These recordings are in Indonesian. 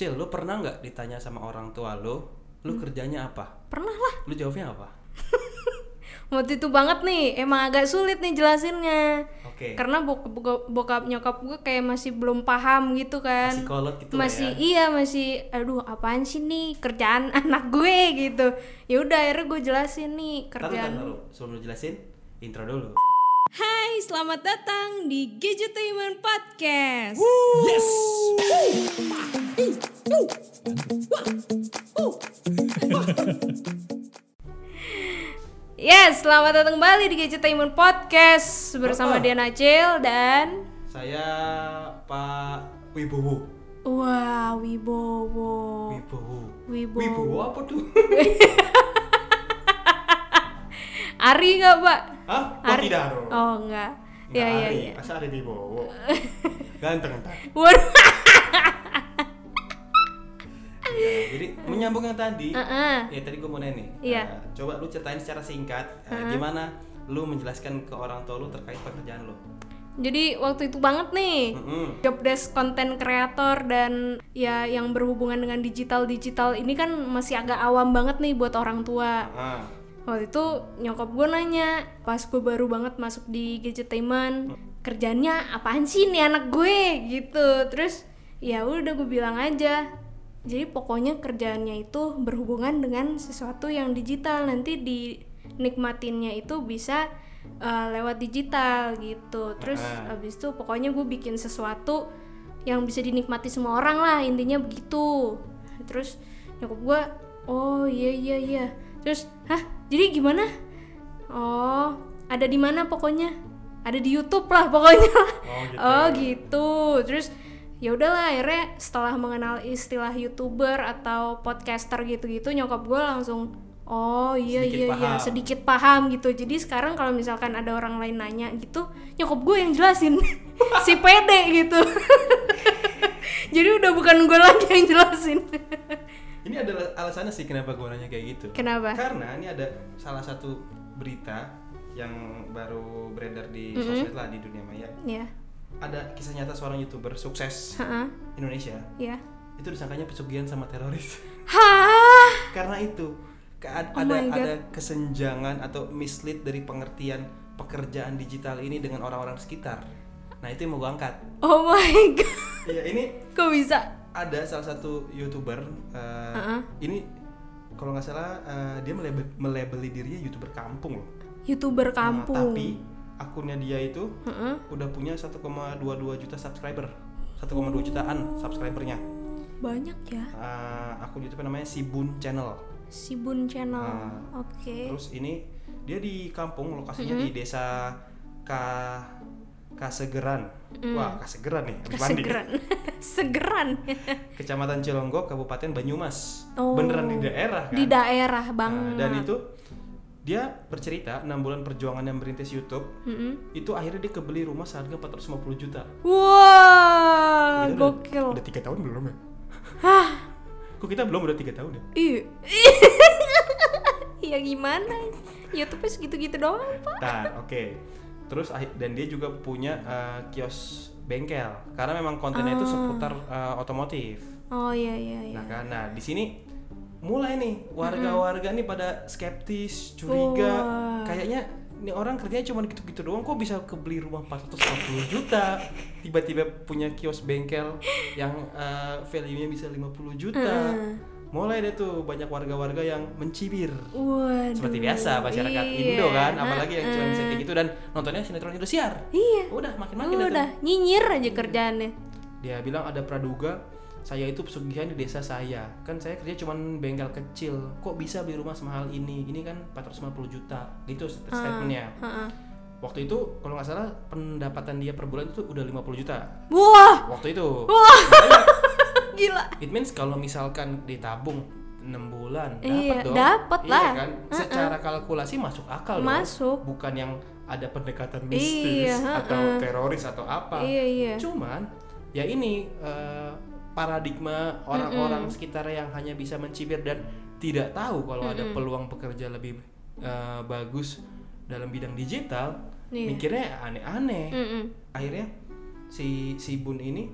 Cil, lu pernah nggak ditanya sama orang tua lu, lu kerjanya apa? Pernah lah. Lu jawabnya apa? Waktu itu banget nih, emang agak sulit nih jelasinnya. Oke. Karena bok bokap, bokap nyokap gue kayak masih belum paham gitu kan. Masih kolot gitu masih ya. iya masih aduh apaan sih nih kerjaan anak gue gitu. Ya udah akhirnya gue jelasin nih kerjaan. taruh, taruh. Sebelum lu jelasin, intro dulu. Hai, selamat datang di Gadgetainment Podcast. Yes. Yes, selamat datang kembali di Gadgetainment Podcast bersama Apa? Diana Acil dan Saya Pak Wibowo. Wah, Wibowo. Wibowo. Wibowo. Wibowo apa tuh? Ari nggak, Pak? Hah? Oh, Ari. tidak dong. Oh, enggak. Nggak Ya, ya, Ari. ya. Masa Ari Wibowo? Ganteng entar. Waduh. Ya, jadi menyambung yang tadi. Heeh. Ya tadi gue mau nanya nih. Iya. eh, coba lu ceritain secara singkat eh, gimana lu menjelaskan ke orang tua lu terkait pekerjaan lu. Jadi waktu itu banget nih. Mm-mm. Job desk konten kreator dan ya yang berhubungan dengan digital-digital ini kan masih agak awam banget nih buat orang tua. Ah. Waktu itu nyokap gue nanya pas gue baru banget masuk di gadgetainment kerjanya apaan sih nih anak gue gitu terus ya udah gue bilang aja jadi pokoknya kerjaannya itu berhubungan dengan sesuatu yang digital. Nanti dinikmatinnya itu bisa uh, lewat digital gitu. Terus Ah. abis itu pokoknya gue bikin sesuatu yang bisa dinikmati semua orang lah intinya begitu. Terus nyokap gue oh iya iya iya. Terus hah? Jadi gimana? Oh ada di mana pokoknya? Ada di YouTube lah pokoknya. Oh, gitu. oh gitu. Terus ya udahlah akhirnya setelah mengenal istilah youtuber atau podcaster gitu-gitu nyokap gue langsung oh iya Sedikit iya iya paham. sedikit paham gitu. Jadi sekarang kalau misalkan ada orang lain nanya gitu nyokap gue yang jelasin. Si pede gitu. Jadi udah bukan gue lagi yang jelasin. Ini adalah alasannya sih kenapa gue nanya kayak gitu. kenapa? Karena ini ada salah satu berita yang baru beredar di sosmed lah di dunia maya. ya Ada kisah nyata seorang youtuber sukses Heeh, Indonesia ya itu disangkanya pesugihan sama teroris. hah Karena itu ke- ad- Oh ada ada kesenjangan atau mislead dari pengertian pekerjaan digital ini dengan orang-orang sekitar. Nah itu yang mau gue angkat. oh my god Iya ini kok bisa ada salah satu youtuber uh, Uh-uh. ini kalau nggak salah uh, dia melabel, melabeli dirinya youtuber kampung loh. youtuber Nah, kampung tapi akunnya dia itu Heeh. udah punya 1,22 juta subscriber, 1,2 jutaan subscribernya. banyak ya Uh, akun YouTube namanya Sibun Channel. Sibun Channel Nah, oke Terus ini dia di kampung lokasinya di desa Ka Kasegeran. Wah, Kasegeran nih. mandi. segeran Kecamatan Cilongo, Kabupaten Banyumas. Oh. Beneran di daerah kan? di daerah Nah, banget dan itu dia bercerita 6 bulan perjuangan yang merintis YouTube Mm-mm. itu akhirnya dia kebeli rumah seharga 450 juta. wah Kita udah- gokil Udah tiga tahun belum ya? hah Kok kita belum udah tiga tahun ya? iya ya gimana YouTube segitu-gitu doang pak Nah, oke. Terus ahi- dan dia juga punya eh, kios bengkel karena memang kontennya itu seputar eh, otomotif. oh iya iya iya Nah, kan nah di sini mulai nih warga-warga nih pada skeptis, curiga. Wah. Kayaknya ini orang kerjanya cuma gitu-gitu doang kok bisa kebeli rumah 450 juta. Tiba-tiba punya kios bengkel yang eh, value-nya bisa 50 juta. Mulai deh tuh banyak warga-warga yang mencibir. Waduh. Seperti biasa masyarakat Iya. Indo kan, apalagi yang cuma bisa kayak gitu dan nontonnya sinetron Indosiar. iya Udah makin-makin tuh. udah nyinyir aja kerjaannya Dia bilang ada praduga saya itu pesugihan di desa saya. Kan saya kerja cuma bengkel kecil. Kok bisa beli rumah semahal ini? Ini kan 450 juta. Gitu st- statementnya. Heeh. Waktu itu kalau nggak salah pendapatan dia per bulan itu udah 50 juta. wah Waktu itu. wah Makanya, gila It means kalau misalkan ditabung 6 bulan dapat Iya, dong. dapet iya lah. kan? Secara kalkulasi masuk akal dong. Masuk. Bukan yang ada pendekatan mistis Iya, atau teroris atau apa. iya iya Cuman ya ini eh, paradigma orang-orang sekitar yang hanya bisa mencibir dan tidak tahu kalau ada peluang pekerja lebih eh, bagus dalam bidang digital, Iya. mikirnya aneh-aneh. Mm-mm. Akhirnya si si Bun ini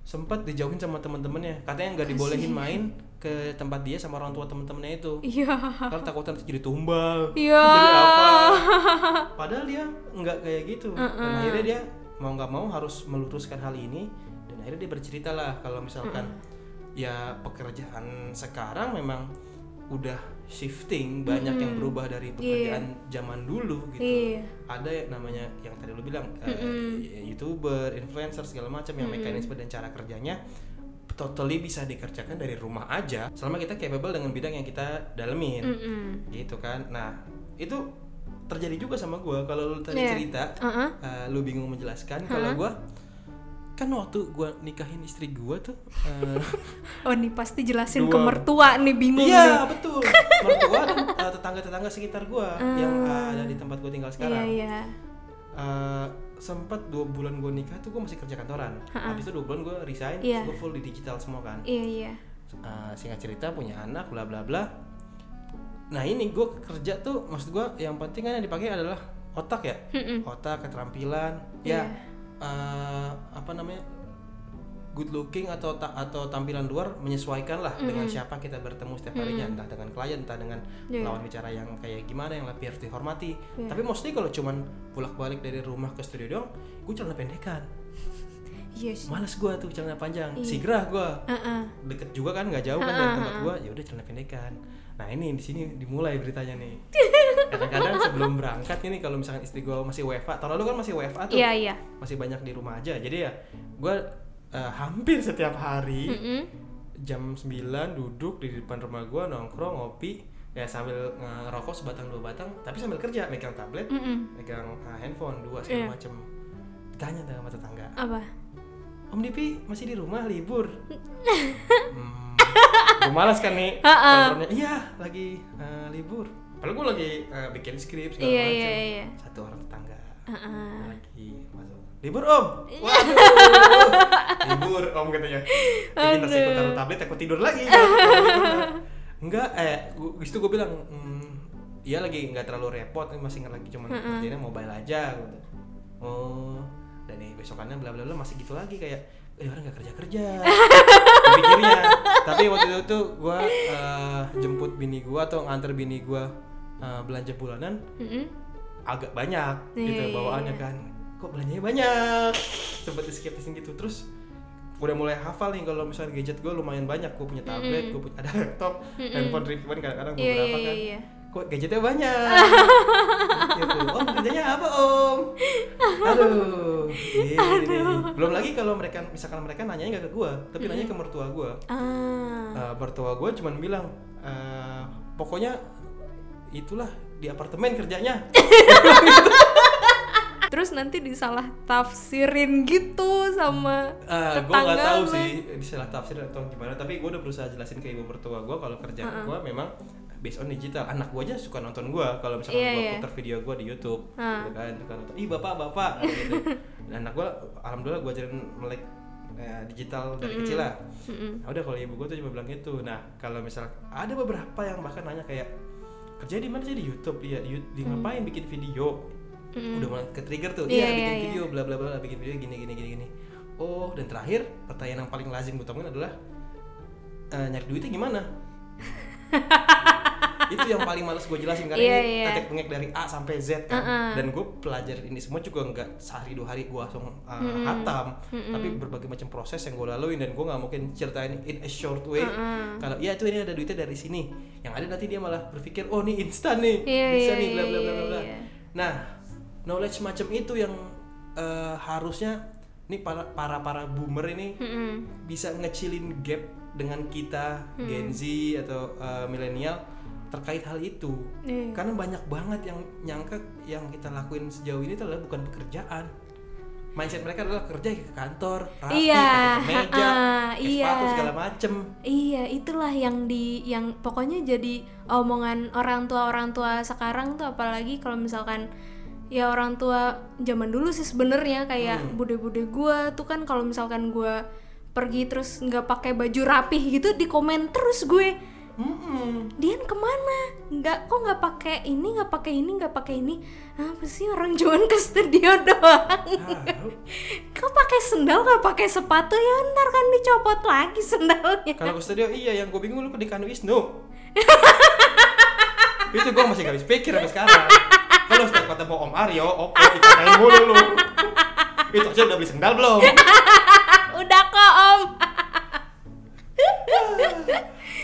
sempat dijauhin sama teman-temannya katanya nggak dibolehin main ke tempat dia sama orang tua teman-temannya itu. Iya. Karena takutnya nanti jadi tumbal. Iya. jadi apa? Padahal dia nggak kayak gitu. Dan akhirnya dia mau nggak mau harus meluruskan hal ini dan akhirnya dia bercerita lah kalau misalkan ya pekerjaan sekarang memang udah shifting banyak yang berubah dari pekerjaan zaman dulu gitu. Iya. ada yang namanya yang tadi lu bilang eh, youtuber influencer segala macam yang mekanisme dan cara kerjanya totally bisa dikerjakan dari rumah aja selama kita capable dengan bidang yang kita dalemin. Mm-mm. gitu kan. Nah itu terjadi juga sama gua. Kalau lu tadi Iya. cerita Uh-uh. eh, lu bingung menjelaskan kalau gua kan waktu gua nikahin istri gua tuh eh, Oh nih pasti jelasin ke Dua. mertua nih bingung nih. iya betul mertua dan eh, tetangga-tetangga sekitar gua yang eh, ada di tempat gua tinggal Iya sekarang iya. Eh, sempat dua bulan gue nikah tuh gue masih kerja kantoran habis itu dua bulan gue resign Iya. gue full di digital semua kan Iya iya. Eh, singkat cerita punya anak bla bla bla nah ini gue kerja tuh maksud gue yang penting kan yang dipakai adalah otak ya otak keterampilan ya Iya. Eh, apa namanya good looking atau ta- atau tampilan luar menyesuaikan lah dengan siapa kita bertemu setiap harinya. Entah dengan klien entah dengan Iya. lawan bicara yang kayak gimana yang lebih harus dihormati. Tapi mostly kalau cuman bolak balik dari rumah ke studio doang gue celana pendekan. Iya sih. males gue tuh celana panjang. Sigrah gue Uh-uh. deket juga kan nggak jauh kan dari tempat gua. Ya udah celana pendekan. Nah ini di sini dimulai beritanya nih kadang-kadang sebelum berangkat ini kalau misalkan istri gua masih WFA tahun lalu kan masih WFA tuh Iya iya. masih banyak di rumah aja jadi ya gua eh, hampir setiap hari Mm-mm. jam 9 duduk di depan rumah gua nongkrong ngopi ya sambil ngerokok sebatang dua batang tapi sambil kerja megang tablet Mm-mm. megang eh, handphone dua segala Iya. macem tanya sama tetangga Apa? Om Dipi masih di rumah libur. hmm, gue malas kan nih. Iya lagi eh, libur. Padahal gue lagi eh, bikin skrip segala Iya macam. iya iya. Satu orang tetangga Uh-uh. lagi masuk. Libur Om. Waduh. libur Om katanya. Bikin nasi aku taruh tablet aku tidur lagi. Enggak, eh gua, itu gue bilang, hmm, iya lagi nggak terlalu repot, masih nggak lagi cuman kerjanya mobile aja. Gitu. Oh, dan nih besokannya bla bla bla masih gitu lagi kayak, eh orang nggak kerja kerja. Pikirnya. Tapi waktu itu tuh gue jemput bini gue atau nganter bini gue belanja bulanan Mm-mm. agak banyak gitu Iya, bawaannya kan. Kok belanjanya banyak? Sempet skeptisin gitu. Terus udah mulai hafal nih kalau misalnya gadget gue lumayan banyak. Gue punya tablet gue punya ada laptop handphone ribuan kadang-kadang Iya beberapa iya kan. iya. kok gadgetnya banyak? Gitu. Om kerjanya apa om? Aduh. gini. belum lagi kalau mereka misalkan mereka nanyanya nggak ke gue tapi nanya ke mertua gue Ah. uh, mertua gue cuman bilang eh, pokoknya itulah di apartemen kerjanya. Terus nanti disalah tafsirin gitu sama gue tetangga nggak tahu sih disalah tafsir atau gimana tapi gue udah berusaha jelasin ke ibu mertua gue kalau kerjaan gue memang based on digital. Anak gue aja suka nonton gue kalau misalnya Iya, gue iya. putar video gue di YouTube Ah. gitu kan suka nonton ih bapak bapak gitu. Dan anak gue alhamdulillah gue ajarin melek eh, digital dari kecil lah. Mm-mm. Nah, udah kalau ibu gue tuh cuma bilang gitu. Nah kalau misalnya ada beberapa yang bahkan nanya kayak kerja di mana? Sih di YouTube. Iya di, di ngapain bikin video? Udah mulai ke trigger tuh. Iya, iya iya, bikin iya. video bla bla bla bikin video gini gini gini gini. Oh dan terakhir pertanyaan yang paling lazim gue temuin adalah eh, nyari duitnya gimana itu yang paling males gue jelasin karena Iya, ini iya. tetek bengek dari A sampai Z kan. Uh-uh. dan gue pelajarin ini semua juga nggak sehari dua hari gue langsung uh, hatam. Tapi berbagai macam proses yang gue laluin dan gue nggak mungkin ceritain in a short way. Kalau ya itu ini ada duitnya dari sini. Yang ada nanti dia malah berpikir oh ini instan nih. Iya, bisa iya, nih bla bla iya, bla bla. bla iya. nah knowledge macam itu yang uh, harusnya nih para para para boomer ini Mm-mm. bisa ngecilin gap dengan kita Gen Z atau uh, milenial terkait hal itu. Iya. karena banyak banget yang nyangka yang kita lakuin sejauh ini itu adalah bukan pekerjaan. Mindset mereka adalah kerja ke kantor rapi Iya, kemeja ha-ha, pakai iya. sepatu segala macem. Iya, itulah yang di yang pokoknya jadi omongan orang tua orang tua sekarang tuh apalagi kalau misalkan ya orang tua zaman dulu sih sebenarnya kayak bude-bude gua tuh kan kalau misalkan gua pergi terus nggak pakai baju rapih gitu di komen terus gue Mm-mm. Dian ke mana? Nggak kok nggak pakai ini, nggak pakai ini, nggak pakai ini. Apa sih orang cuman ke studio doang? Ah, Kok pakai sendal nggak pakai sepatu ya ntar kan dicopot lagi sendalnya. kalau ke studio iya yang gue bingung lu ke Dekan Wisnu itu gue masih gak habis pikir sampai sekarang kalau setiap ketemu Om Aryo opo ikatain mulu lu itu aja udah beli sendal belum Udah kok om.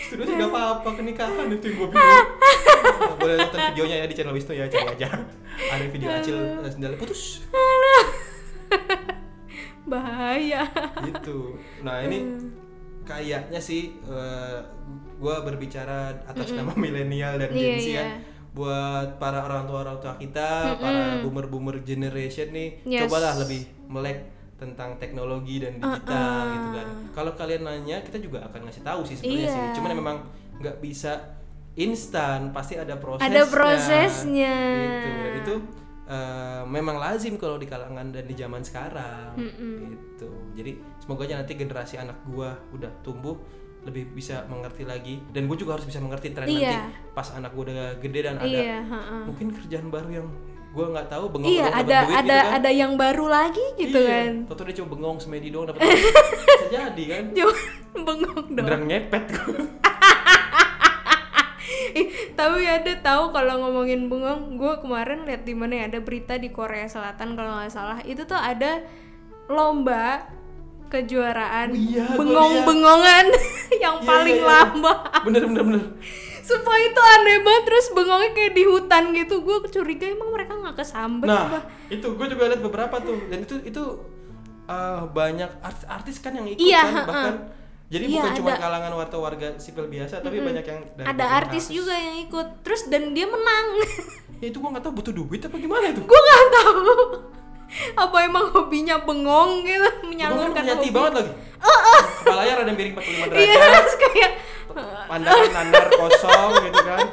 Sih gak apa-apa kenikahan itu yang gue bingung boleh nonton videonya ya di channel Wisnu ya cari aja. Ada video acil eh, sendalnya putus. Bahaya. gitu. Nah ini kayaknya sih gue berbicara atas nama milenial dan Iya, Gen Z iya. ya buat para orang tua orang tua kita para boomer boomer generation nih Yes. cobalah lebih melek tentang teknologi dan digital gitu kan. Kalau kalian nanya kita juga akan ngasih tahu sih sebenarnya Iya. sih cuman memang nggak bisa instan pasti ada prosesnya. Ada prosesnya. gitu. Dan itu eh, memang lazim kalau di kalangan dan di zaman sekarang. Gitu. Jadi semoga aja nanti generasi anak gua udah tumbuh lebih bisa mengerti lagi. Dan gue juga harus bisa mengerti tren nanti Iya. pas anak gue udah gede dan ada Iya, ha-ha. mungkin kerjaan baru yang gue nggak tahu bengong Iya, doang ada duit ada gitu kan. ada yang baru lagi gitu iya. kan. Toto dia cuma bengong semedi doang dapat bisa jadi kan Cuma bengong dong. beneran ngepet. Ih, tapi ada tahu kalau ngomongin bengong, gue kemarin lihat di mana ya ada berita di Korea Selatan kalau nggak salah itu tuh ada lomba kejuaraan Oh iya, bengong-bengongan yang Iya, paling iya, iya. lama. bener bener bener Sumpah itu aneh banget terus bengongnya kayak di hutan gitu. Gue curiga emang mereka nggak kesambet nah apa? itu gue juga lihat beberapa tuh dan itu itu eh, banyak artis-artis kan yang ikut Iya, kan ha-ha. bahkan jadi Iya, bukan cuma kalangan warga warga sipil biasa tapi banyak yang dari Ada artis kasus. juga yang ikut. Terus dan dia menang. ya itu gue nggak tahu butuh duit apa gimana itu gue nggak tahu apa emang hobinya bengong gitu kan menyalurkan hobi. banget lagi kepala layar ada miring 45 Iya, derajat. Terus kayak pandangan nandar kosong gitu kan.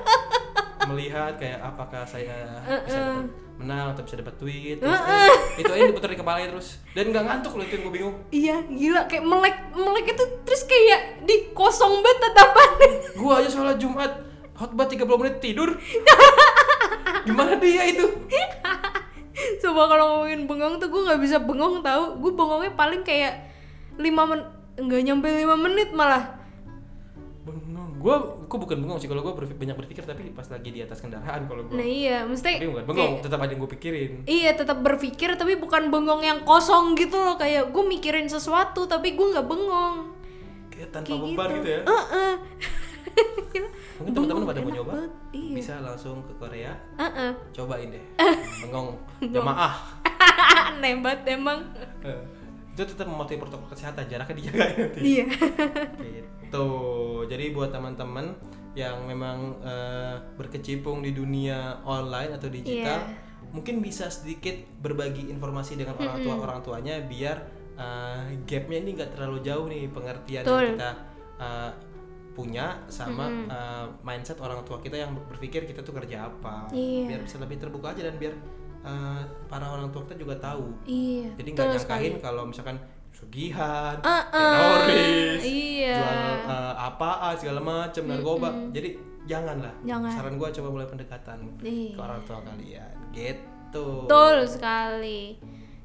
Melihat kayak apakah saya bisa dapat menang atau bisa dapat duit terus eh, itu aja diputar di kepalanya terus. Dan nggak ngantuk loh itu yang gue bingung. Iya gila kayak melek melek itu terus kayak di kosong banget tatapannya. Gue aja sholat Jumat khotbah 30 menit tidur. Gimana dia itu? Coba kalau ngomongin bengong tuh gue nggak bisa bengong tahu gue bengongnya paling kayak lima men nggak nyampe lima menit malah. Bengong. Gue gue bukan bengong sih. Kalau gue banyak berpikir tapi pas lagi di atas kendaraan kalau gue nah iya. Mesti tapi bukan. Bengong. tetap ada yang gue pikirin. Iya tetap berpikir tapi bukan bengong yang kosong gitu loh. Kayak gue mikirin sesuatu tapi gue nggak bengong. Kayak tanpa kayak beban gitu, ya? Heeh. mungkin teman-teman pada mau nyoba? banget, iya. bisa langsung ke Korea? Heeh. cobain deh. Bengong. Jamaah. Aneh banget emang. Eh, itu tetap mematuhi protokol kesehatan jaraknya dijaga ya nanti iya gitu jadi buat teman-teman yang memang eh, berkecimpung di dunia online atau digital Iya. mungkin bisa sedikit berbagi informasi dengan orang tua orang tuanya biar eh, gapnya ini nggak terlalu jauh nih pengertian yang Betul. kita eh, punya sama eh, mindset orang tua kita yang berpikir kita tuh kerja apa Iya. biar bisa lebih terbuka aja dan biar eh, para orang tua kita juga tahu iya jadi nggak nyangkain kalau misalkan sugihan, Uh-uh, teroris, iya. jual uh, apaan segala macam narkoba. Jadi janganlah. Jangan. Saran gua coba mulai pendekatan Iya. ke orang tua kalian. Gitu. betul sekali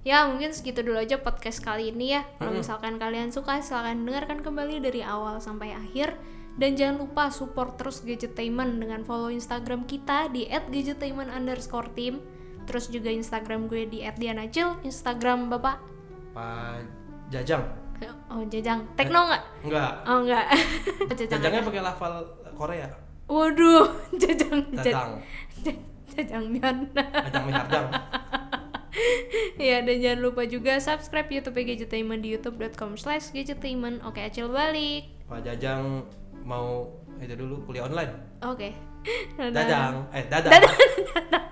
ya mungkin segitu dulu aja podcast kali ini ya kalau misalkan kalian suka silahkan dengarkan kembali dari awal sampai akhir dan jangan lupa support terus Gadgetainment dengan follow Instagram kita di @gadgetainment underscore team terus juga Instagram gue di @dianacil Instagram bapak Pak Jajang. oh jajang tekno nggak Enggak. oh nggak jajang Jajangnya pakai lafal Korea. waduh jajang Jajang. jajang jajangnya Jajang mihardang. ya dan jangan lupa juga subscribe YouTube Gadgetainment di youtube.com slash gadgetainment oke acil balik Pak Jajang mau itu dulu kuliah online. oke Dadang. Eh, dadang. dadah